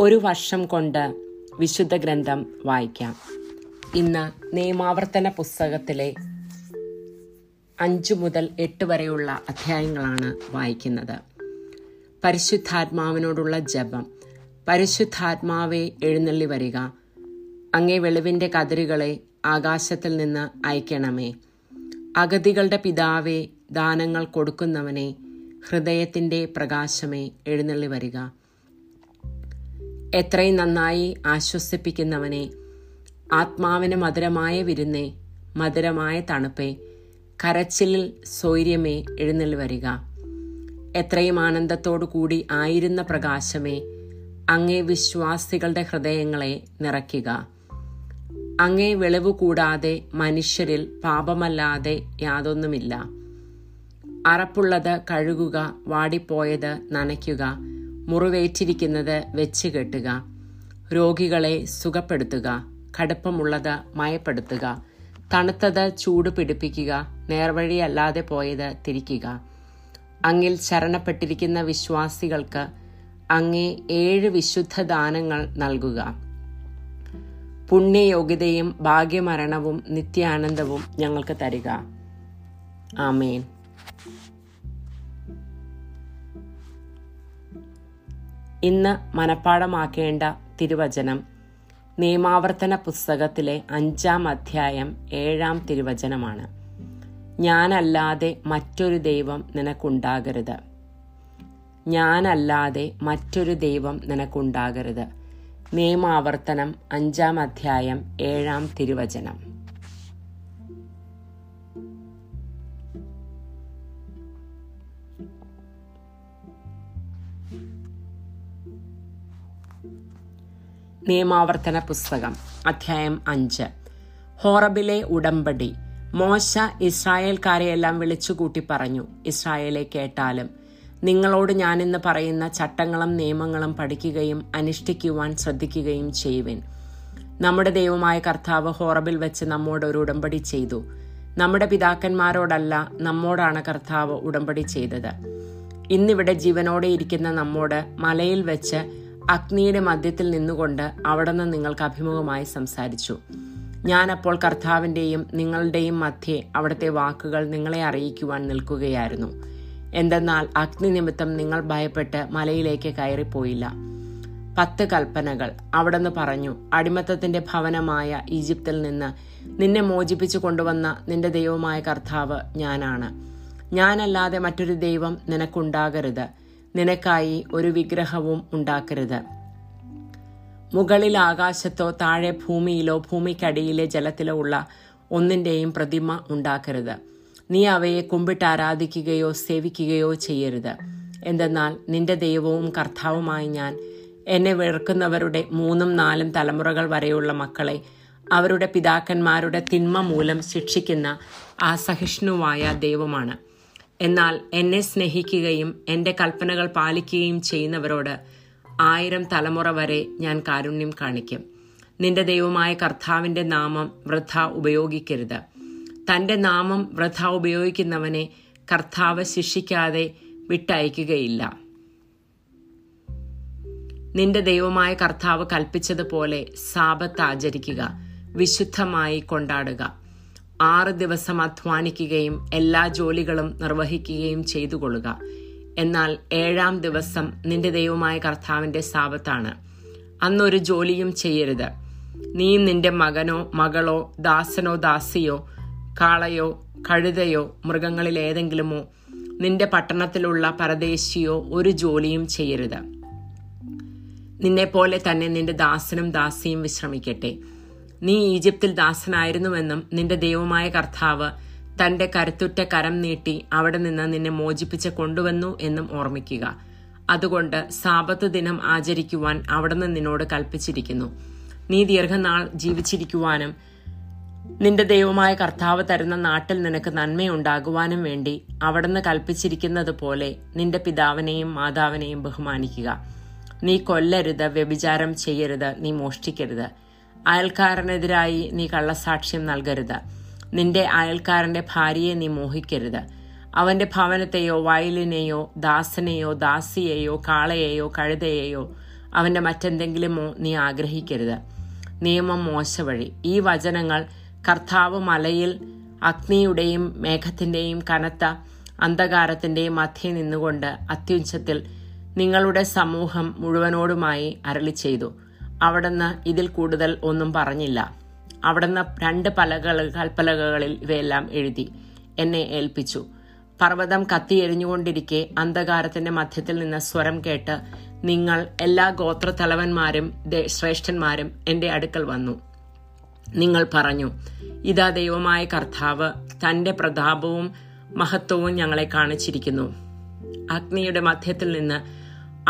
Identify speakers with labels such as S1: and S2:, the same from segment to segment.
S1: ഒരു വർഷം കൊണ്ട് വിശുദ്ധ ഗ്രന്ഥം വായിക്കാം. ഇന്ന് നിയമാവർത്തന പുസ്തകത്തിലെ അഞ്ചു മുതൽ എട്ട് വരെയുള്ള അധ്യായങ്ങളാണ് വായിക്കുന്നത്. പരിശുദ്ധാത്മാവിനോടുള്ള ജപം. പരിശുദ്ധാത്മാവെ എഴുന്നള്ളി വരിക. അങ്ങേ വെളിവിന്റെ കതിരുകളെ ആകാശത്തിൽ നിന്ന് അയക്കണമേ. അഗതികളുടെ പിതാവെ ദാനങ്ങൾ കൊടുക്കുന്നവനെ ഹൃദയത്തിന്റെ പ്രകാശമേ എഴുന്നള്ളി വരിക. എത്രയും നന്നായി ആശ്വസിപ്പിക്കുന്നവനെ. ആത്മാവിന് മധുരമായ വിരുന്നേ മധുരമായ തണുപ്പേ. കരച്ചിലിൽ സൗര്യമേ എഴുന്നള്ളി വരിക. എത്രയും ആനന്ദത്തോടു കൂടി ആയിരുന്ന പ്രകാശമേ അങ്ങേ വിശ്വാസികളുടെ ഹൃദയങ്ങളെ നിറയ്ക്കുക. അങ്ങേ വെളിവ് കൂടാതെ മനുഷ്യരിൽ പാപമല്ലാതെ യാതൊന്നുമില്ല. അറപ്പുള്ളത് കഴുകുക വാടിപ്പോയത് നനയ്ക്കുക മുറിവേറ്റിരിക്കുന്നത് വെച്ച് കെട്ടുക. രോഗികളെ സുഖപ്പെടുത്തുക. കടുപ്പമുള്ളത് മയപ്പെടുത്തുക. തണുത്തത് ചൂട് പിടിപ്പിക്കുക. നേർവഴിയല്ലാതെ പോയത് തിരിക്കുക. അങ്ങിൽ ശരണപ്പെട്ടിരിക്കുന്ന വിശ്വാസികൾക്ക് അങ്ങേ ഏഴ് വിശുദ്ധ ദാനങ്ങൾ നൽകുക. പുണ്യയോഗ്യതയും ഭാഗ്യമരണവും നിത്യാനന്ദവും ഞങ്ങൾക്ക് തരിക. ആമേൻ. ഇന്ന് മനഃപ്പാടമാക്കേണ്ട തിരുവചനം നിയമാവർത്തന പുസ്തകത്തിലെ അഞ്ചാം അധ്യായം ഏഴാം തിരുവചനമാണ്. ഞാനല്ലാതെ മറ്റൊരു ദൈവം നിനക്കുണ്ടാകരുത്. ഞാനല്ലാതെ മറ്റൊരു ദൈവം നിനക്കുണ്ടാകരുത്. നിയമാവർത്തനം അഞ്ചാം അധ്യായം ഏഴാം തിരുവചനം. നിയമാവർത്തന പുസ്തകം അധ്യായം അഞ്ച്. ഹോറബിലെ ഉടമ്പടി. മോശ ഇസ്രായേൽക്കാരെയെല്ലാം വിളിച്ചുകൂട്ടി പറഞ്ഞു ഇസ്രായേലെ കേട്ടാലും നിങ്ങളോട് ഞാനിന്ന് പറയുന്ന ചട്ടങ്ങളും നിയമങ്ങളും പഠിക്കുകയും അനുഷ്ഠിക്കുവാൻ ശ്രദ്ധിക്കുകയും ചെയ്യുവിൻ. നമ്മുടെ ദൈവമായ കർത്താവ് ഹോറബിൽ വെച്ച് നമ്മോട് ഒരു ഉടമ്പടി ചെയ്തു. നമ്മുടെ പിതാക്കന്മാരോടല്ല നമ്മോടാണ് കർത്താവ് ഉടമ്പടി ചെയ്തത്. ഇന്നിവിടെ ജീവനോടെ ഇരിക്കുന്ന നമ്മോട് മലയിൽ വെച്ച് അഗ്നിയുടെ മധ്യത്തിൽ നിന്നുകൊണ്ട് അവിടുന്ന് നിങ്ങൾക്ക് അഭിമുഖമായി സംസാരിച്ചു. ഞാൻ അപ്പോൾ കർത്താവിന്റെയും നിങ്ങളുടെയും മധ്യേ അവിടുത്തെ വാക്കുകൾ നിങ്ങളെ അറിയിക്കുവാൻ നിൽക്കുകയായിരുന്നു. എന്തെന്നാൽ അഗ്നി നിമിത്തം നിങ്ങൾ ഭയപ്പെട്ട് മലയിലേക്ക് കയറിപ്പോയില്ല. പത്ത് കൽപ്പനകൾ. അവിടെന്ന് പറഞ്ഞു അടിമത്തത്തിന്റെ ഭവനമായ ഈജിപ്തിൽ നിന്ന് നിന്നെ മോചിപ്പിച്ചു കൊണ്ടുവന്ന നിന്റെ ദൈവമായ കർത്താവ് ഞാനാണ്. ഞാനല്ലാതെ മറ്റൊരു ദൈവം നിനക്കുണ്ടാകരുത്. നിനക്കായി ഒരു വിഗ്രഹവും ഉണ്ടാക്കരുത്. മുകളിൽ ആകാശത്തോ താഴെ ഭൂമിയിലോ ഭൂമിക്കടിയിലെ ജലത്തിലോ ഉള്ള ഒന്നിന്റെയും പ്രതിമ ഉണ്ടാക്കരുത്. നീ അവയെ കുമ്പിട്ട് ആരാധിക്കുകയോ സേവിക്കുകയോ ചെയ്യരുത്. എന്തെന്നാൽ നിന്റെ ദൈവവും കർത്താവുമായി ഞാൻ എന്നെ വെറുക്കുന്നവരുടെ മൂന്നും നാലും തലമുറകൾ വരെയുള്ള മക്കളെ അവരുടെ പിതാക്കന്മാരുടെ തിന്മ മൂലം ശിക്ഷിക്കുന്ന അസഹിഷ്ണുവായ ദൈവമാണ്. എന്നാൽ എന്നെ സ്നേഹിക്കുകയും എന്റെ കൽപ്പനകൾ പാലിക്കുകയും ചെയ്യുന്നവരോട് ആയിരം തലമുറ വരെ ഞാൻ കാരുണ്യം കാണിക്കും. നിന്റെ ദൈവമായ കർത്താവിന്റെ നാമം വൃഥ ഉപയോഗിക്കരുത്. തന്റെ നാമം വൃഥ ഉപയോഗിക്കുന്നവനെ കർത്താവ് ശിക്ഷിക്കാതെ വിട്ടയക്കുകയില്ല. നിന്റെ ദൈവമായ കർത്താവ് കൽപ്പിച്ചതുപോലെ സാപത്ത് ആചരിക്കുക വിശുദ്ധമായി കൊണ്ടാടുക. ആറ് ദിവസം അധ്വാനിക്കുകയും എല്ലാ ജോലികളും നിർവഹിക്കുകയും ചെയ്തു കൊള്ളുക എന്നാൽ ഏഴാം ദിവസം നിന്റെ ദൈവമായ കർത്താവിന്റെ സാപത്താണ് അന്നൊരു ജോലിയും ചെയ്യരുത്. നീ നിന്റെ മകനോ മകളോ ദാസനോ ദാസിയോ കാളയോ കഴുതയോ മൃഗങ്ങളിൽ ഏതെങ്കിലുമോ നിന്റെ പട്ടണത്തിലുള്ള പരദേശിയോ ഒരു ജോലിയും ചെയ്യരുത്. നിന്നെപ്പോലെ തന്നെ നിന്റെ ദാസനും ദാസിയും വിശ്രമിക്കട്ടെ. നീ ഈജിപ്തിൽ ദാസനായിരുന്നുവെന്നും നിന്റെ ദൈവമായ കർത്താവ് തന്റെ കരുത്തുറ്റ കരം നീട്ടി അവിടെ നിന്ന് നിന്നെ മോചിപ്പിച്ച് കൊണ്ടുവന്നു എന്നും ഓർമ്മിക്കുക. അതുകൊണ്ട് സാപത്ത് ദിനം ആചരിക്കുവാൻ അവിടുന്ന് നിന്നോട് കൽപ്പിച്ചിരിക്കുന്നു. നീ ദീർഘനാൾ ജീവിച്ചിരിക്കുവാനും നിന്റെ ദൈവമായ കർത്താവ് തരുന്ന നാട്ടിൽ നിനക്ക് നന്മയുണ്ടാകുവാനും വേണ്ടി അവിടുന്ന് കൽപ്പിച്ചിരിക്കുന്നത് പോലെ നിന്റെ പിതാവിനെയും മാതാവിനെയും ബഹുമാനിക്കുക. നീ കൊല്ലരുത് വ്യഭിചാരം ചെയ്യരുത് നീ മോഷ്ടിക്കരുത്. അയൽക്കാരനെതിരായി നീ കള്ളസാക്ഷ്യം നൽകരുത്. നിന്റെ അയൽക്കാരന്റെ ഭാര്യയെ നീ മോഹിക്കരുത്. അവന്റെ ഭവനത്തെയോ വയലിനെയോ ദാസനെയോ ദാസിയെയോ കാളയെയോ കഴുതയെയോ അവന്റെ മറ്റെന്തെങ്കിലുമോ നീ ആഗ്രഹിക്കരുത്. നിയമം മോശ വഴി ഈ വചനങ്ങൾ കർത്താവ് മലയിൽ അഗ്നിയുടെയും മേഘത്തിന്റെയും കനത്ത അന്ധകാരത്തിന്റെയും മധ്യേ നിന്നുകൊണ്ട് അത്യുച്ചത്തിൽ നിങ്ങളുടെ സമൂഹം മുഴുവനോടുമായി അരളി ചെയ്തു. അവിടുന്ന് ഇതിൽ കൂടുതൽ ഒന്നും പറഞ്ഞില്ല. അവിടുന്ന് രണ്ട് പലകൾ കൽപ്പലകകളിൽ ഇവയെല്ലാം എഴുതി എന്നെ ഏൽപ്പിച്ചു. പർവതം കത്തിയെരിഞ്ഞുകൊണ്ടിരിക്കെ അന്ധകാരത്തിന്റെ മധ്യത്തിൽ നിന്ന് സ്വരം കേട്ട് നിങ്ങൾ എല്ലാ ഗോത്രത്തലവന്മാരും ശ്രേഷ്ഠന്മാരും എന്റെ അടുക്കൽ വന്നു. നിങ്ങൾ പറഞ്ഞു ഇതാ ദൈവമായ കർത്താവ് തന്റെ പ്രതാപവും മഹത്വവും ഞങ്ങളെ കാണിച്ചിരിക്കുന്നു. അഗ്നിയുടെ മധ്യത്തിൽ നിന്ന്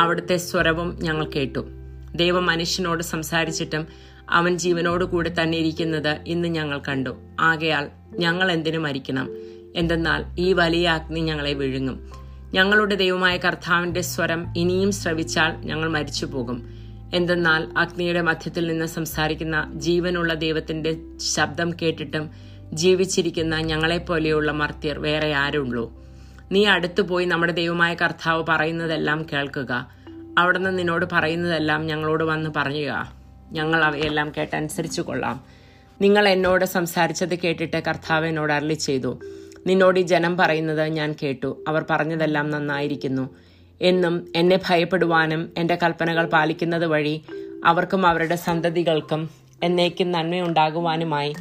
S1: അവിടുത്തെ സ്വരവും ഞങ്ങൾ കേട്ടു. ദൈവം മനുഷ്യനോട് സംസാരിച്ചിട്ടും അവൻ ജീവനോട് കൂടെ തന്നെ ഇരിക്കുന്നത് ഇന്ന് ഞങ്ങൾ കണ്ടു. ആകയാൽ ഞങ്ങൾ എന്തിനു മരിക്കണം? എന്തെന്നാൽ ഈ വലിയ അഗ്നി ഞങ്ങളെ വിഴുങ്ങും. ഞങ്ങളുടെ ദൈവമായ കർത്താവിന്റെ സ്വരം ഇനിയും ശ്രവിച്ചാൽ ഞങ്ങൾ മരിച്ചു പോകും എന്തെന്നാൽ അഗ്നിയുടെ മധ്യത്തിൽ നിന്ന് സംസാരിക്കുന്ന ജീവനുള്ള ദൈവത്തിന്റെ ശബ്ദം കേട്ടിട്ടും ജീവിച്ചിരിക്കുന്ന ഞങ്ങളെപ്പോലെയുള്ള മർത്യർ വേറെ ആരുള്ളൂ. നീ അടുത്തുപോയി നമ്മുടെ ദൈവമായ കർത്താവ് പറയുന്നതെല്ലാം കേൾക്കുക. അവിടുന്ന് നിന്നോട് പറയുന്നതെല്ലാം ഞങ്ങളോട് വന്ന് പറയുക ഞങ്ങൾ അവയെല്ലാം കേട്ടനുസരിച്ചു കൊള്ളാം. നിങ്ങൾ എന്നോട് സംസാരിച്ചത് കേട്ടിട്ട് കർത്താവ് എന്നോട് അരളി ചെയ്തു. നിന്നോട് ഈ ജനം പറയുന്നത് ഞാൻ കേട്ടു. അവർ പറഞ്ഞതെല്ലാം നന്നായിരിക്കുന്നു. എന്നും എന്നെ ഭയപ്പെടുവാനും എന്റെ കൽപ്പനകൾ പാലിക്കുന്നത് വഴി അവർക്കും അവരുടെ സന്തതികൾക്കും എന്നേക്കും നന്മയുണ്ടാകുവാനുമായി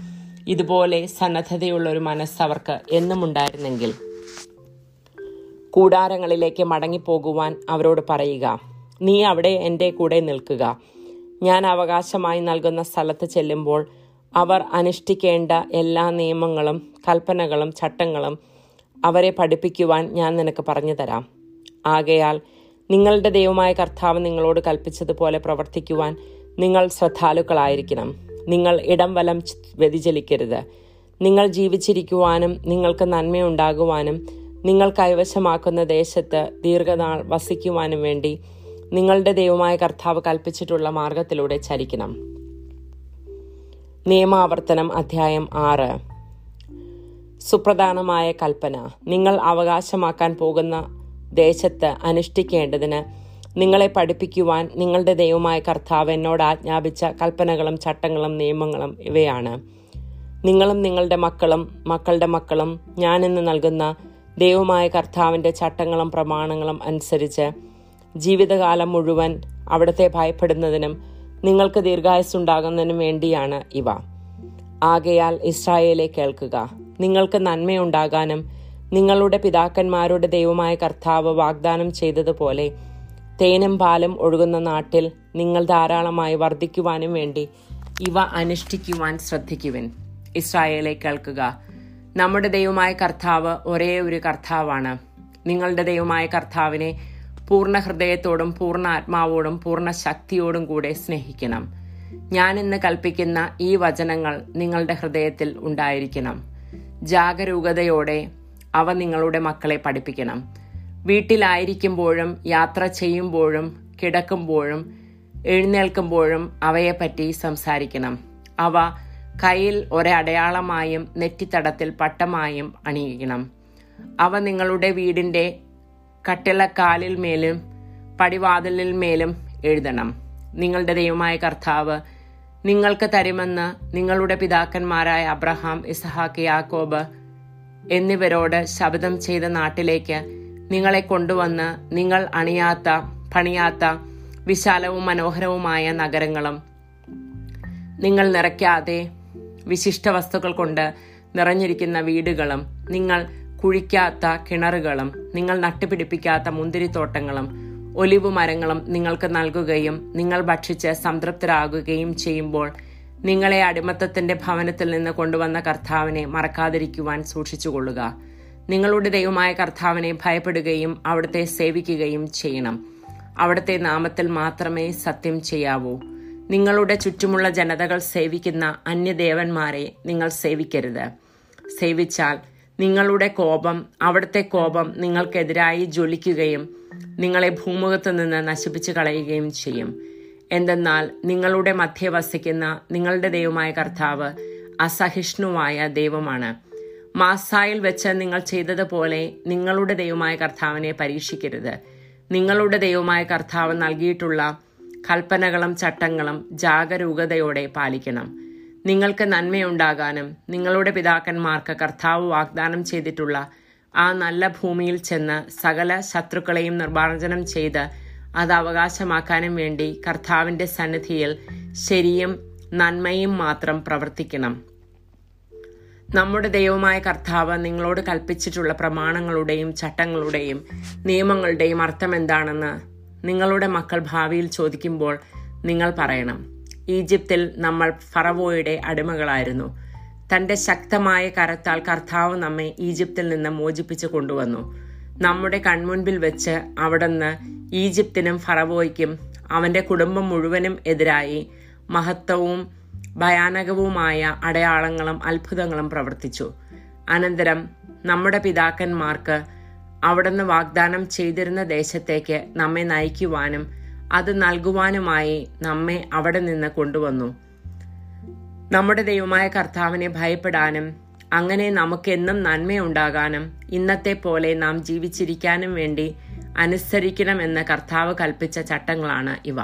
S1: ഇതുപോലെ സന്നദ്ധതയുള്ള ഒരു മനസ്സ് അവർക്ക് എന്നും ഉണ്ടായിരുന്നെങ്കിൽ. കൂടാരങ്ങളിലേക്ക് മടങ്ങിപ്പോകുവാൻ അവരോട് പറയുക. നീ അവിടെ എന്റെ കൂടെ നിൽക്കുക. ഞാൻ അവകാശമായി നൽകുന്ന സ്ഥലത്ത് ചെല്ലുമ്പോൾ അവർ അനുഷ്ഠിക്കേണ്ട എല്ലാ നിയമങ്ങളും കൽപ്പനകളും ചട്ടങ്ങളും അവരെ പഠിപ്പിക്കുവാൻ ഞാൻ നിനക്ക് പറഞ്ഞു തരാം ആകയാൽ നിങ്ങളുടെ ദൈവമായ കർത്താവ് നിങ്ങളോട് കൽപ്പിച്ചതുപോലെ പ്രവർത്തിക്കുവാൻ നിങ്ങൾ ശ്രദ്ധാലുക്കളായിരിക്കണം. നിങ്ങൾ ഇടം വലം വ്യതിചലിക്കരുത്. നിങ്ങൾ ജീവിച്ചിരിക്കുവാനും നിങ്ങൾക്ക് നന്മയുണ്ടാകുവാനും നിങ്ങൾ കൈവശമാക്കുന്ന ദേശത്ത് ദീർഘനാൾ വസിക്കുവാനും വേണ്ടി നിങ്ങളുടെ ദൈവമായ കർത്താവ് കൽപ്പിച്ചിട്ടുള്ള മാർഗത്തിലൂടെ ചരിക്കണം നിയമാവർത്തനം അധ്യായം ആറ്. സുപ്രധാനമായ കൽപ്പന. നിങ്ങൾ അവകാശമാക്കാൻ പോകുന്ന ദേശത്ത് അനുഷ്ഠിക്കേണ്ടതിന് നിങ്ങളെ പഠിപ്പിക്കുവാൻ നിങ്ങളുടെ ദൈവമായ കർത്താവ് എന്നോട് ആജ്ഞാപിച്ച കൽപ്പനകളും ചട്ടങ്ങളും നിയമങ്ങളും ഇവയാണ്. നിങ്ങളും നിങ്ങളുടെ മക്കളും മക്കളുടെ മക്കളും ഞാനിന്ന് നൽകുന്ന ദൈവമായ കർത്താവിന്റെ ചട്ടങ്ങളും പ്രമാണങ്ങളും അനുസരിച്ച് ജീവിതകാലം മുഴുവൻ അവിടത്തെ ഭയപ്പെടുന്നതിനും നിങ്ങൾക്ക് ദീർഘായുസ്സുണ്ടാകുന്നതിനും വേണ്ടിയാണ് ഇവ. ആകയാൽ ഇസ്രായേലെ കേൾക്കുക. നിങ്ങൾക്ക് നന്മയുണ്ടാകാനും നിങ്ങളുടെ പിതാക്കന്മാരുടെ ദൈവമായ കർത്താവ് വാഗ്ദാനം ചെയ്തതുപോലെ തേനും പാലും ഒഴുകുന്ന നാട്ടിൽ നിങ്ങൾ ധാരാളമായി വർദ്ധിക്കുവാനും വേണ്ടി ഇവ അനുഷ്ഠിക്കുവാൻ ശ്രദ്ധിക്കുവിൻ. ഇസ്രായേലെ കേൾക്കുക. നമ്മുടെ ദൈവമായ കർത്താവ് ഒരേ ഒരു കർത്താവാണ്. നിങ്ങളുടെ ദൈവമായ കർത്താവിനെ പൂർണ ഹൃദയത്തോടും പൂർണ ആത്മാവോടും പൂർണ ശക്തിയോടും കൂടെ സ്നേഹിക്കണം. ഞാൻ ഇന്ന് കൽപ്പിക്കുന്ന ഈ വചനങ്ങൾ നിങ്ങളുടെ ഹൃദയത്തിൽ ഉണ്ടായിരിക്കണം. ജാഗരൂകതയോടെ അവ നിങ്ങളുടെ മക്കളെ പഠിപ്പിക്കണം. വീട്ടിലായിരിക്കുമ്പോഴും യാത്ര ചെയ്യുമ്പോഴും കിടക്കുമ്പോഴും എഴുന്നേൽക്കുമ്പോഴും അവയെപ്പറ്റി സംസാരിക്കണം. അവ കയ്യിൽ ഒരടയാളമായും നെറ്റിത്തടത്തിൽ പട്ടമായും അണിയിക്കണം. അവ നിങ്ങളുടെ വീടിന്റെ കട്ടിളക്കാലിൽ മേലും പടിവാതിലിൽ മേലും എഴുതണം. നിങ്ങളുടെ ദൈവമായ കർത്താവ് നിങ്ങൾക്ക് തരുമെന്ന് നിങ്ങളുടെ പിതാക്കന്മാരായ അബ്രഹാം ഇസഹാക്ക് യാക്കോബ് എന്നിവരോട് ശബ്ദം ചെയ്ത നാട്ടിലേക്ക് നിങ്ങളെ കൊണ്ടുവന്ന് നിങ്ങൾ അണിയാത്ത പണിയാത്ത വിശാലവും മനോഹരവുമായ നഗരങ്ങളും നിങ്ങൾ നിറയ്ക്കാതെ വിശിഷ്ട വസ്തുക്കൾ കൊണ്ട് നിറഞ്ഞിരിക്കുന്ന വീടുകളും നിങ്ങൾ കുഴിക്കാത്ത കിണറുകളും നിങ്ങൾ നട്ടുപിടിപ്പിക്കാത്ത മുന്തിരിത്തോട്ടങ്ങളും ഒലിവ് മരങ്ങളും നിങ്ങൾക്ക് നൽകുകയും നിങ്ങൾ ഭക്ഷിച്ച് സംതൃപ്തരാകുകയും ചെയ്യുമ്പോൾ നിങ്ങളെ അടിമത്തത്തിന്റെ ഭവനത്തിൽ നിന്ന് കൊണ്ടുവന്ന കർത്താവിനെ മറക്കാതിരിക്കുവാൻ സൂക്ഷിച്ചുകൊള്ളുക. നിങ്ങളുടെ ദൈവമായ കർത്താവിനെ ഭയപ്പെടുകയും അവിടുത്തെ സേവിക്കുകയും ചെയ്യണം. അവിടുത്തെ നാമത്തിൽ മാത്രമേ സത്യം ചെയ്യാവൂ. നിങ്ങളുടെ ചുറ്റുമുള്ള ജനതകൾ സേവിക്കുന്ന അന്യദേവന്മാരെ നിങ്ങൾ സേവിക്കരുത്. സേവിച്ചാൽ നിങ്ങളുടെ കോപം അവിടുത്തെ കോപം നിങ്ങൾക്കെതിരായി ജ്വലിക്കുകയും നിങ്ങളെ ഭൂമുഖത്ത് നിന്ന് നശിപ്പിച്ചു കളയുകയും ചെയ്യും. എന്തെന്നാൽ നിങ്ങളുടെ മധ്യ വസിക്കുന്ന നിങ്ങളുടെ ദൈവമായ കർത്താവ് അസഹിഷ്ണുവായ ദൈവമാണ്. മാസായിൽ വെച്ച് നിങ്ങൾ ചെയ്തതുപോലെ നിങ്ങളുടെ ദൈവമായ കർത്താവിനെ പരീക്ഷിക്കരുത്. നിങ്ങളുടെ ദൈവമായ കർത്താവ് നൽകിയിട്ടുള്ള കൽപ്പനകളും ചട്ടങ്ങളും ജാഗരൂകതയോടെ പാലിക്കണം. നിങ്ങൾക്ക് നന്മയുണ്ടാകാനും നിങ്ങളുടെ പിതാക്കന്മാർക്ക് കർത്താവ് വാഗ്ദാനം ചെയ്തിട്ടുള്ള ആ നല്ല ഭൂമിയിൽ ചെന്ന് സകല ശത്രുക്കളെയും നിർമ്മാർജനം ചെയ്ത് അത് അവകാശമാക്കാനും വേണ്ടി കർത്താവിന്റെ സന്നിധിയിൽ ശരിയും നന്മയും മാത്രം പ്രവർത്തിക്കണം. നമ്മുടെ ദൈവമായ കർത്താവ് നിങ്ങളോട് കൽപ്പിച്ചിട്ടുള്ള പ്രമാണങ്ങളുടെയും ചട്ടങ്ങളുടെയും നിയമങ്ങളുടെയും അർത്ഥം എന്താണെന്ന് നിങ്ങളുടെ മക്കൾ ഭാവിയിൽ ചോദിക്കുമ്പോൾ നിങ്ങൾ പറയണം. ഈജിപ്തിൽ നമ്മൾ ഫറവോയുടെ അടിമകളായിരുന്നു. തന്റെ ശക്തമായ കരത്താൽ കർത്താവ് നമ്മെ ഈജിപ്തിൽ നിന്ന് മോചിപ്പിച്ച് കൊണ്ടുവന്നു. നമ്മുടെ കൺമുൻപിൽ വെച്ച് അവിടുന്ന് ഈജിപ്തിനും ഫറവോയ്ക്കും അവന്റെ കുടുംബം മുഴുവനും എതിരായി മഹത്വവും ഭയാനകവുമായ അടയാളങ്ങളും അത്ഭുതങ്ങളും പ്രവർത്തിച്ചു. അനന്തരം നമ്മുടെ പിതാക്കന്മാർക്ക് അവിടുന്ന് വാഗ്ദാനം ചെയ്തിരുന്ന ദേശത്തേക്ക് നമ്മെ നയിക്കുവാനും അത് നൽകുവാനുമായി നമ്മെ അവിടെ നിന്ന് കൊണ്ടുവന്നു. നമ്മുടെ ദൈവമായ കർത്താവിനെ ഭയപ്പെടാനും അങ്ങനെ നമുക്കെന്നും നന്മയുണ്ടാകാനും ഇന്നത്തെ പോലെ നാം ജീവിച്ചിരിക്കാനും വേണ്ടി അനുസരിക്കണമെന്ന് കർത്താവ് കൽപ്പിച്ച ചട്ടങ്ങളാണ് ഇവ.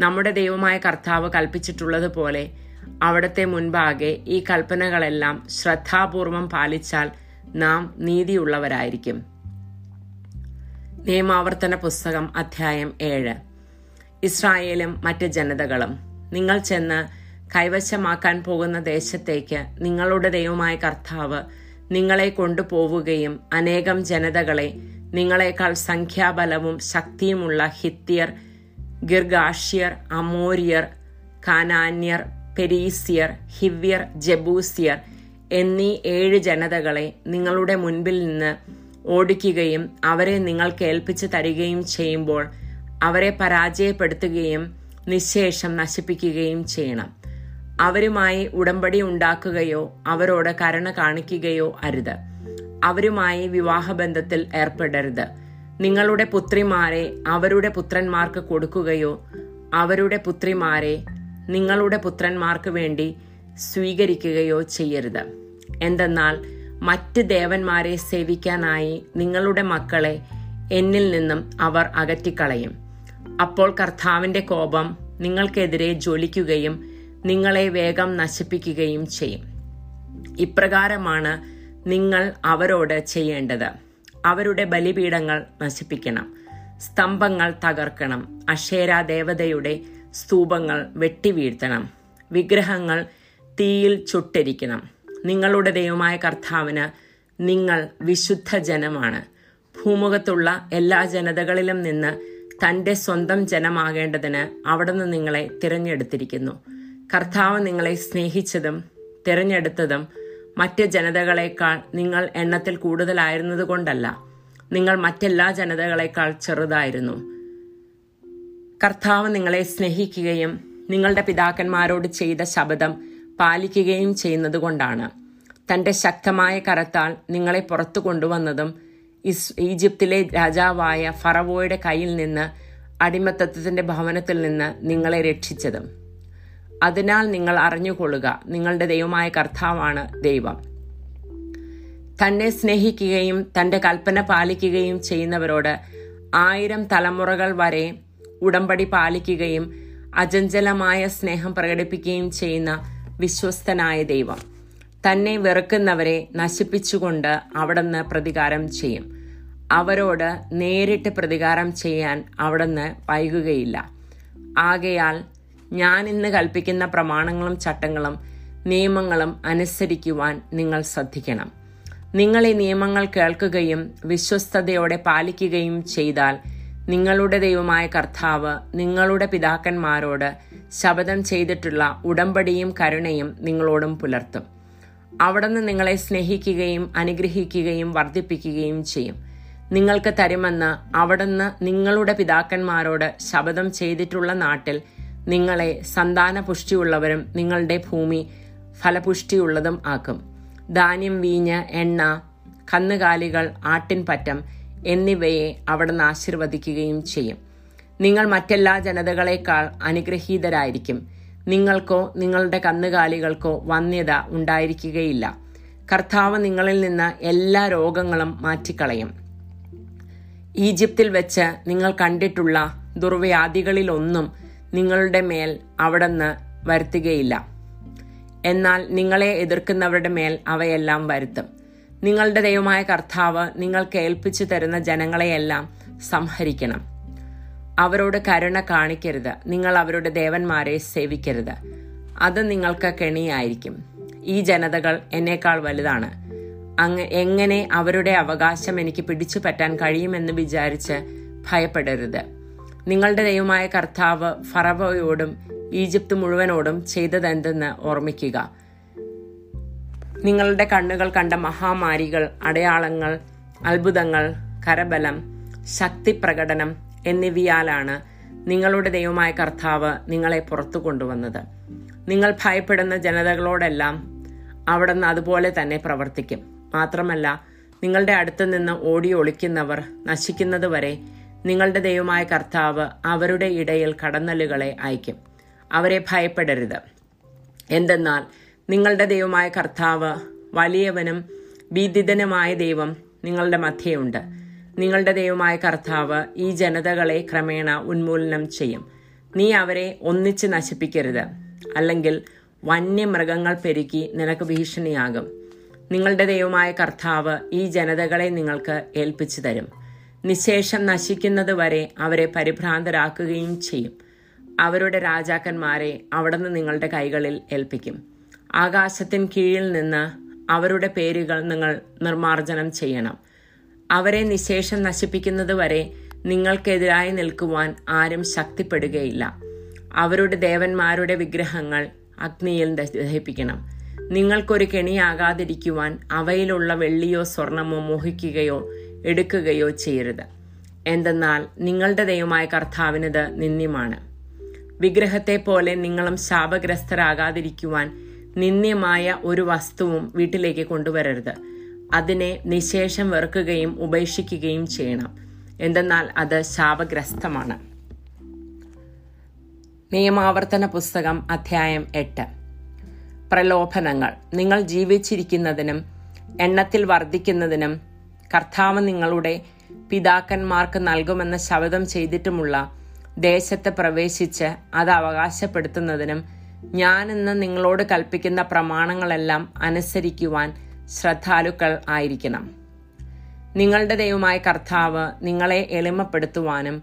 S1: നമ്മുടെ ദൈവമായ കർത്താവ് കൽപ്പിച്ചിട്ടുള്ളതുപോലെ അവിടത്തെ മുൻപാകെ ഈ കൽപ്പനകളെല്ലാം ശ്രദ്ധാപൂർവം പാലിച്ചാൽ നാം നീതിയുള്ളവരായിരിക്കും. നിയമാവർത്തന പുസ്തകം അധ്യായം ഏഴ്. ഇസ്രായേലും മറ്റ് ജനതകളും നിങ്ങൾ ചെന്ന് കൈവശമാക്കാൻ പോകുന്ന ദേശത്തേക്ക് നിങ്ങളുടെ ദൈവമായ കർത്താവ് നിങ്ങളെ കൊണ്ടുപോവുകയും അനേകം ജനതകളെ നിങ്ങളെക്കാൾ സംഖ്യാബലവും ശക്തിയുമുള്ള ഹിത്യർ ഗിർഗാഷ്യർ അമോര്യർ കാനാന്യർ പെരീസിയർ ഹിവ്യർ ജബൂസിയർ എന്നീ ഏഴ് ജനതകളെ നിങ്ങളുടെ മുൻപിൽ നിന്ന് ഓടിക്കുകയും അവരെ നിങ്ങൾക്ക് ഏൽപ്പിച്ചു തരികയും ചെയ്യുമ്പോൾ അവരെ പരാജയപ്പെടുത്തുകയും നിശേഷം നശിപ്പിക്കുകയും ചെയ്യണം. അവരുമായി ഉടമ്പടി ഉണ്ടാക്കുകയോ അവരോട് കരുണ കാണിക്കുകയോ അരുത്. അവരുമായി വിവാഹബന്ധത്തിൽ ഏർപ്പെടരുത്. നിങ്ങളുടെ പുത്രിമാരെ അവരുടെ പുത്രന്മാർക്ക് കൊടുക്കുകയോ അവരുടെ പുത്രിമാരെ നിങ്ങളുടെ പുത്രന്മാർക്ക് വേണ്ടി സ്വീകരിക്കുകയോ ചെയ്യരുത്. എന്തെന്നാൽ മറ്റ് ദേവന്മാരെ സേവിക്കാനായി നിങ്ങളുടെ മക്കളെ എന്നിൽ നിന്നും അവർ അകറ്റിക്കളയും. അപ്പോൾ കർത്താവിന്റെ കോപം നിങ്ങൾക്കെതിരെ ജ്വലിക്കുകയും നിങ്ങളെ വേഗം നശിപ്പിക്കുകയും ചെയ്യും. ഇപ്രകാരമാണ് നിങ്ങൾ അവരോട് ചെയ്യേണ്ടത്. അവരുടെ ബലിപീഠങ്ങൾ നശിപ്പിക്കണം. സ്തംഭങ്ങൾ തകർക്കണം. അക്ഷേര ദേവതയുടെ സ്തൂപങ്ങൾ വെട്ടിവീഴ്ത്തണം. വിഗ്രഹങ്ങൾ തീയിൽ ചുട്ടിരിക്കണം. നിങ്ങളുടെ ദൈവമായ കർത്താവിന് നിങ്ങൾ വിശുദ്ധ ജനമാണ് ഭൂമുഖത്തുള്ള എല്ലാ ജനതകളിലും നിന്ന് തന്റെ സ്വന്തം ജനമാകേണ്ടതിന് അവിടുന്ന് നിങ്ങളെ തിരഞ്ഞെടുത്തിരിക്കുന്നു. കർത്താവ് നിങ്ങളെ സ്നേഹിച്ചതും തിരഞ്ഞെടുത്തതും മറ്റ് ജനതകളെക്കാൾ നിങ്ങൾ എണ്ണത്തിൽ കൂടുതലായിരുന്നതുകൊണ്ടല്ല നിങ്ങൾ മറ്റെല്ലാ ജനതകളെക്കാൾ ചെറുതായിരുന്നു. കർത്താവ് നിങ്ങളെ സ്നേഹിക്കുകയും നിങ്ങളുടെ പിതാക്കന്മാരോട് ചെയ്ത ശബ്ദം പാലിക്കുകയും ചെയ്യുന്നതുകൊണ്ടാണ് തന്റെ ശക്തമായ കരത്താൽ നിങ്ങളെ പുറത്തു കൊണ്ടുവന്നതും ഇസ് ഈജിപ്തിലെ രാജാവായ ഫറവോയുടെ കയ്യിൽ നിന്ന് അടിമത്തത്വത്തിന്റെ ഭവനത്തിൽ നിന്ന് നിങ്ങളെ രക്ഷിച്ചതും. അതിനാൽ നിങ്ങൾ അറിഞ്ഞുകൊള്ളുക നിങ്ങളുടെ ദൈവമായ കർത്താവാണ് ദൈവം. തന്നെ സ്നേഹിക്കുകയും തന്റെ കൽപ്പന പാലിക്കുകയും ചെയ്യുന്നവരോട് ആയിരം തലമുറകൾ വരെ ഉടമ്പടി പാലിക്കുകയും അചഞ്ചലമായ സ്നേഹം പ്രകടിപ്പിക്കുകയും ചെയ്യുന്ന വിശ്വസ്തനായ ദൈവം. തന്നെ വെറുക്കുന്നവരെ നശിപ്പിച്ചുകൊണ്ട് അവിടുന്ന് പ്രതികാരം ചെയ്യും. അവരോട് നേരിട്ട് പ്രതികാരം ചെയ്യാൻ അവിടുന്ന് വൈകുകയില്ല. ആകയാൽ ഞാൻ ഇന്ന് കൽപ്പിക്കുന്ന പ്രമാണങ്ങളും ചട്ടങ്ങളും നിയമങ്ങളും അനുസരിക്കുവാൻ നിങ്ങൾ ശ്രദ്ധിക്കണം. നിങ്ങൾ ഈ നിയമങ്ങൾ കേൾക്കുകയും വിശ്വസ്തയോടെ പാലിക്കുകയും ചെയ്താൽ നിങ്ങളുടെ ദൈവമായ കർത്താവ് നിങ്ങളുടെ പിതാക്കന്മാരോട് ശപഥം ചെയ്തിട്ടുള്ള ഉടമ്പടിയും കരുണയും നിങ്ങളോടും പുലർത്തും. അവിടുന്ന് നിങ്ങളെ സ്നേഹിക്കുകയും അനുഗ്രഹിക്കുകയും വർദ്ധിപ്പിക്കുകയും ചെയ്യും. നിങ്ങൾക്ക് തരുമെന്ന് അവിടുന്ന് നിങ്ങളുടെ പിതാക്കന്മാരോട് ശപഥം ചെയ്തിട്ടുള്ള നാട്ടിൽ നിങ്ങളെ സന്താന പുഷ്ടിയുള്ളവരും നിങ്ങളുടെ ഭൂമി ഫലപുഷ്ടിയുള്ളതും ആക്കും. ധാന്യം വീഞ്ഞ് എണ്ണ കന്നുകാലികൾ ആട്ടിൻപറ്റം എന്നിവയെ അവിടുന്ന് ആശീർവദിക്കുകയും ചെയ്യും. നിങ്ങൾ മറ്റെല്ലാ ജനതകളെക്കാൾ അനുഗ്രഹീതരായിരിക്കും. നിങ്ങൾക്കോ നിങ്ങളുടെ കന്നുകാലികൾക്കോ വന്യത ഉണ്ടായിരിക്കുകയില്ല. കർത്താവ് നിങ്ങളിൽ നിന്ന് എല്ലാ രോഗങ്ങളും മാറ്റിക്കളയും. ഈജിപ്തിൽ വെച്ച് നിങ്ങൾ കണ്ടിട്ടുള്ള ദുർവ്യാധികളിലൊന്നും നിങ്ങളുടെ മേൽ അവിടുന്ന് വരുത്തുകയില്ല. എന്നാൽ നിങ്ങളെ എതിർക്കുന്നവരുടെ മേൽ അവയെല്ലാം വരുത്തും. നിങ്ങളുടെ ദൈവമായ കർത്താവ് നിങ്ങൾക്ക് ഏൽപ്പിച്ചു തരുന്ന ജനങ്ങളെയെല്ലാം സംഹരിക്കണം. അവരോട് കരുണ കാണിക്കരുത്. നിങ്ങൾ അവരുടെ ദേവന്മാരെ സേവിക്കരുത്. അത് നിങ്ങൾക്ക് കെണിയായിരിക്കും. ഈ ജനതകൾ എന്നേക്കാൾ വലുതാണ്. അങ്ങ് എങ്ങനെ അവരുടെ അവകാശം എനിക്ക് പിടിച്ചു പറ്റാൻ കഴിയുമെന്ന് വിചാരിച്ച് ഭയപ്പെടരുത്. നിങ്ങളുടെ ദൈവമായ കർത്താവ് ഫറവയോടും ഈജിപ്ത് മുഴുവനോടും ചെയ്തതെന്തെന്ന് ഓർമ്മിക്കുക. നിങ്ങളുടെ കണ്ണുകൾ കണ്ട മഹാമാരികൾ അടയാളങ്ങൾ അത്ഭുതങ്ങൾ കരബലം ശക്തി പ്രകടനം എന്നിവയാലാണ് നിങ്ങളുടെ ദൈവമായ കർത്താവ് നിങ്ങളെ പുറത്തു കൊണ്ടുവന്നത്. നിങ്ങൾ ഭയപ്പെടുന്ന ജനതകളോടെല്ലാം അവിടുന്ന് അതുപോലെ തന്നെ പ്രവർത്തിക്കും. മാത്രമല്ല നിങ്ങളുടെ അടുത്ത് നിന്ന് ഓടി ഒളിക്കുന്നവർ നശിക്കുന്നത് വരെ നിങ്ങളുടെ ദൈവമായ കർത്താവ് അവരുടെ ഇടയിൽ കടന്നലുകളെ അയക്കും. അവരെ ഭയപ്പെടരുത്. എന്തെന്നാൽ നിങ്ങളുടെ ദൈവമായ കർത്താവ് വലിയവനും ഭീതിതനുമായ ദൈവം നിങ്ങളുടെ മധ്യയുണ്ട് നിങ്ങളുടെ ദൈവമായ കർത്താവ് ഈ ജനതകളെ ക്രമേണ ഉന്മൂലനം ചെയ്യും. നീ അവരെ ഒന്നിച്ച് നശിപ്പിക്കരുത്. അല്ലെങ്കിൽ വന്യമൃഗങ്ങൾ പെരുക്കി നിനക്ക് ഭീഷണിയാകും. നിങ്ങളുടെ ദൈവമായ കർത്താവ് ഈ ജനതകളെ നിങ്ങൾക്ക് ഏൽപ്പിച്ചു തരും. നിശേഷം നശിക്കുന്നത് വരെ അവരെ പരിഭ്രാന്തരാക്കുകയും ചെയ്യും. അവരുടെ രാജാക്കന്മാരെ അവിടുന്ന് നിങ്ങളുടെ കൈകളിൽ ഏൽപ്പിക്കും. ആകാശത്തിൻ കീഴിൽ നിന്ന് അവരുടെ പേരുകൾ നിങ്ങൾ നിർമ്മാർജനം ചെയ്യണം. അവരെ നിശേഷം നശിപ്പിക്കുന്നത് വരെ നിങ്ങൾക്കെതിരായി നിൽക്കുവാൻ ആരും ശക്തിപ്പെടുകയില്ല. അവരുടെ ദേവന്മാരുടെ വിഗ്രഹങ്ങൾ അഗ്നിയിൽ ദഹിപ്പിക്കണം. നിങ്ങൾക്കൊരു കെണിയാകാതിരിക്കുവാൻ അവയിലുള്ള വെള്ളിയോ സ്വർണമോ മോഹിക്കുകയോ എടുക്കുകയോ ചെയ്യരുത്. എന്തെന്നാൽ നിങ്ങളുടെ ദൈവമായ കർത്താവിനത് നിന്ദ്യമാണ്. വിഗ്രഹത്തെ പോലെ നിങ്ങളും ശാപഗ്രസ്തരാകാതിരിക്കുവാൻ നിന്ദ്യമായ ഒരു വസ്തുവും വീട്ടിലേക്ക് കൊണ്ടുവരരുത്. അതിനെ നിശേഷം വെറുക്കുകയും ഉപേക്ഷിക്കുകയും ചെയ്യണം. എന്തെന്നാൽ അത് ശാപഗ്രസ്തമാണ്. നിയമാവർത്തന പുസ്തകം അധ്യായം എട്ട്. പ്രലോഭനങ്ങൾ. നിങ്ങൾ ജീവിച്ചിരിക്കുന്നതിനും എണ്ണത്തിൽ വർദ്ധിക്കുന്നതിനും കർത്താവ് നിങ്ങളുടെ പിതാക്കന്മാർക്ക് നൽകുമെന്ന് ശബ്ദം ചെയ്തിട്ടുമുള്ള ദേശത്ത് പ്രവേശിച്ച് അത് അവകാശപ്പെടുത്തുന്നതിനും ഞാനിന്ന് നിങ്ങളോട് കൽപ്പിക്കുന്ന പ്രമാണങ്ങളെല്ലാം അനുസരിക്കുവാൻ ശ്രദ്ധാലുക്കൾ ആയിരിക്കണം. നിങ്ങളുടെ ദൈവമായ കർത്താവ് നിങ്ങളെ എളിമപ്പെടുത്തുവാനും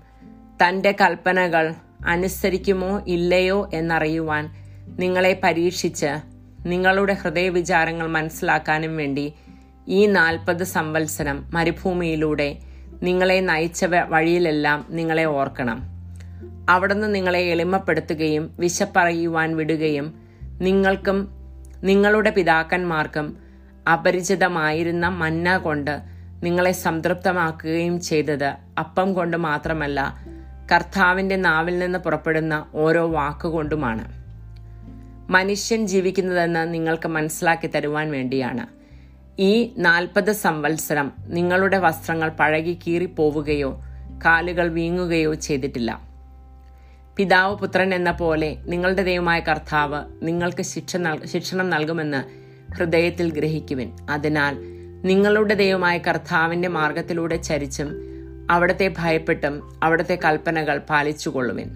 S1: തന്റെ കൽപ്പനകൾ അനുസരിക്കുമോ ഇല്ലയോ എന്നറിയുവാൻ നിങ്ങളെ പരീക്ഷിച്ച് നിങ്ങളുടെ ഹൃദയവിചാരങ്ങൾ മനസ്സിലാക്കാനും വേണ്ടി ഈ നാൽപ്പത് സംവത്സരം മരുഭൂമിയിലൂടെ നിങ്ങളെ നയിച്ച വഴിയിലെല്ലാം നിങ്ങളെ ഓർക്കണം. അവിടുന്ന് നിങ്ങളെ എളിമപ്പെടുത്തുകയും വിശപ്പറയുവാൻ വിടുകയും നിങ്ങൾക്കും നിങ്ങളുടെ പിതാക്കന്മാർക്കും അപരിചിതമായിരുന്ന മന്ന കൊണ്ട് നിങ്ങളെ സംതൃപ്തമാക്കുകയും ചെയ്തത് അപ്പം കൊണ്ട് മാത്രമല്ല കർത്താവിന്റെ നാവിൽ നിന്ന് പുറപ്പെടുന്ന ഓരോ വാക്കുകൊണ്ടുമാണ്. മനുഷ്യൻ ജീവിക്കുന്നതെന്ന് നിങ്ങൾക്ക് മനസ്സിലാക്കി തരുവാൻ വേണ്ടിയാണ്. ഈ നാൽപ്പത് സംവത്സരം നിങ്ങളുടെ വസ്ത്രങ്ങൾ പഴകി കീറിപ്പോവുകയോ കാലുകൾ വീങ്ങുകയോ ചെയ്തിട്ടില്ല. പിതാവ് പുത്രൻ എന്ന പോലെ നിങ്ങളുടെ ദൈവമായ കർത്താവ് നിങ്ങൾക്ക് ശിക്ഷ ശിക്ഷണം നൽകുമെന്ന് ഹൃദയത്തിൽ ഗ്രഹിക്കുവിൻ. അതിനാൽ നിങ്ങളുടെ ദൈവമായ കർത്താവിന്റെ മാർഗത്തിലൂടെ ചരിച്ചും അവിടത്തെ ഭയപ്പെട്ടും അവിടത്തെ കൽപ്പനകൾ പാലിച്ചുകൊള്ളുവിൻ.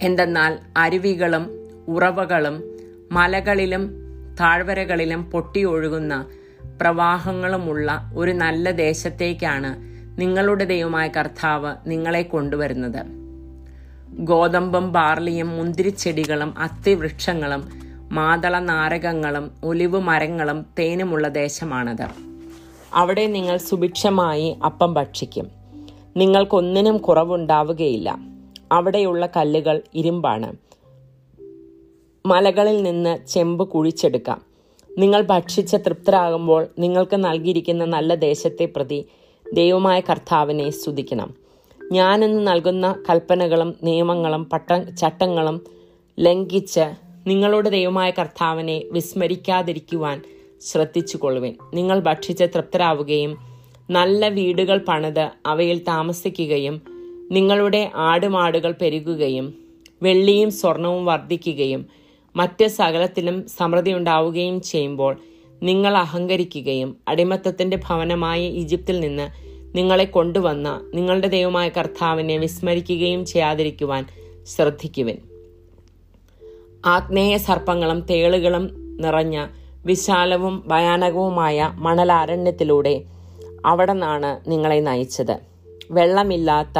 S1: എന്തെന്നാൽ അരുവികളും ഉറവകളും മലകളിലും താഴ്വരകളിലും പൊട്ടിയൊഴുകുന്ന പ്രവാഹങ്ങളുമുള്ള ഒരു നല്ല ദേശത്തേക്കാണ് നിങ്ങളുടെ ദൈവമായ കർത്താവ് നിങ്ങളെ കൊണ്ടുവരുന്നത്. ഗോതമ്പും ബാർലിയും മുന്തിരിച്ചെടികളും അത്തിവൃക്ഷങ്ങളും മാതള നാരകങ്ങളും ഒലിവ് മരങ്ങളും തേനുമുള്ള ദേശമാണത്. അവിടെ നിങ്ങൾ സുഭിക്ഷമായി അപ്പം ഭക്ഷിക്കും. നിങ്ങൾക്കൊന്നിനും കുറവുണ്ടാവുകയില്ല. അവിടെയുള്ള കല്ലുകൾ ഇരുമ്പാണ്. മലകളിൽ നിന്ന് ചെമ്പ് കുഴിച്ചെടുക്കാം. നിങ്ങൾ ഭക്ഷിച്ച് തൃപ്തരാകുമ്പോൾ നിങ്ങൾക്ക് നൽകിയിരിക്കുന്ന നല്ല ദേശത്തെ പ്രതി ദൈവമായ കർത്താവിനെ സ്തുതിക്കണം. ഞാനെന്ന് നൽകുന്ന കൽപ്പനകളും നിയമങ്ങളും പട്ട ചട്ടങ്ങളും ലംഘിച്ച് നിങ്ങളുടെ ദൈവമായ കർത്താവിനെ വിസ്മരിക്കാതിരിക്കുവാൻ ശ്രദ്ധിച്ചുകൊള്ളുവിൻ. നിങ്ങൾ ഭക്ഷിച്ച് തൃപ്തരാവുകയും നല്ല വീടുകൾ പണിത് അവയിൽ താമസിക്കുകയും നിങ്ങളുടെ ആടുമാടുകൾ പെരുകുകയും വെള്ളിയും സ്വർണവും വർദ്ധിക്കുകയും മറ്റ് സകലത്തിലും സമൃദ്ധി ഉണ്ടാവുകയും ചെയ്യുമ്പോൾ നിങ്ങൾ അഹങ്കരിക്കുകയും അടിമത്തത്തിന്റെ ഭവനമായ ഈജിപ്തിൽ നിന്ന് നിങ്ങളെ കൊണ്ടുവന്ന നിങ്ങളുടെ ദൈവമായ കർത്താവിനെ വിസ്മരിക്കുകയും ചെയ്യാതിരിക്കുവാൻ ശ്രദ്ധിക്കുവിൻ. ആഗ്നേയ സർപ്പങ്ങളും തേളുകളും നിറഞ്ഞ വിശാലവും ഭയാനകവുമായ മണലാരണ്യത്തിലൂടെ അവിടെ നിന്നാണ് നിങ്ങളെ നയിച്ചത്. വെള്ളമില്ലാത്ത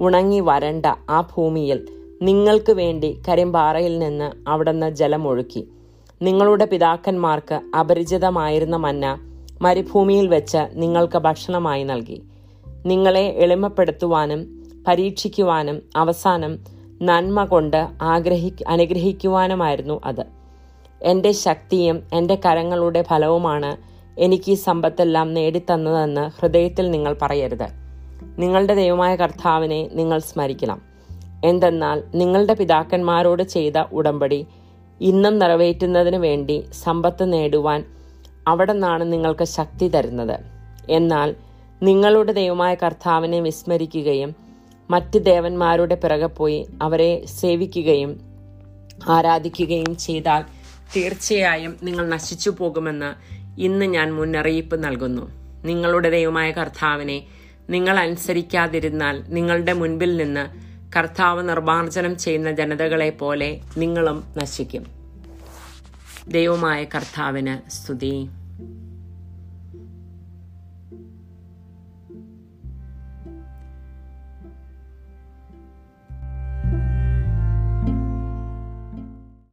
S1: ഉണങ്ങി വരണ്ട ആ ഭൂമിയിൽ നിങ്ങൾക്ക് വേണ്ടി കരിമ്പാറയിൽ നിന്ന് അവിടുന്ന് ജലമൊഴുക്കി നിങ്ങളുടെ പിതാക്കന്മാർക്ക് അപരിചിതമായിരുന്ന മന്ന മരുഭൂമിയിൽ വെച്ച് നിങ്ങൾക്ക് ഭക്ഷണമായി നൽകി. നിങ്ങളെ എളിമപ്പെടുത്തുവാനും പരീക്ഷിക്കുവാനും അവസാനം നന്മ കൊണ്ട് ആഗ്രഹി അനുഗ്രഹിക്കുവാനുമായിരുന്നു അത്. എന്റെ ശക്തിയും എന്റെ കരങ്ങളുടെ ഫലവുമാണ് എനിക്ക് ഈ സമ്പത്തെല്ലാം നേടിത്തന്നതെന്ന് ഹൃദയത്തിൽ നിങ്ങൾ പറയരുത്. നിങ്ങളുടെ ദൈവമായ കർത്താവിനെ നിങ്ങൾ സ്മരിക്കണം. എന്തെന്നാൽ നിങ്ങളുടെ പിതാക്കന്മാരോട് ചെയ്ത ഉടമ്പടി ഇന്നും നിറവേറ്റുന്നതിന് വേണ്ടി സമ്പത്ത് നേടുവാൻ അവിടെ നിന്നാണ് നിങ്ങൾക്ക് ശക്തി തരുന്നത്. എന്നാൽ നിങ്ങളുടെ ദൈവമായ കർത്താവിനെ വിസ്മരിക്കുകയും മറ്റ് ദേവന്മാരുടെ പിറകെ പോയി അവരെ സേവിക്കുകയും ആരാധിക്കുകയും ചെയ്താൽ തീർച്ചയായും നിങ്ങൾ നശിച്ചു പോകുമെന്ന് ഇന്ന് ഞാൻ മുന്നറിയിപ്പ് നൽകുന്നു. നിങ്ങളുടെ ദൈവമായ കർത്താവിനെ നിങ്ങൾ അനുസരിക്കാതിരുന്നാൽ നിങ്ങളുടെ മുൻപിൽ നിന്ന് കർത്താവ് നിർമ്മാർജനം ചെയ്യുന്ന ജനതകളെ പോലെ നിങ്ങളും നശിക്കും. ദൈവമായ കർത്താവിന് സ്തുതി.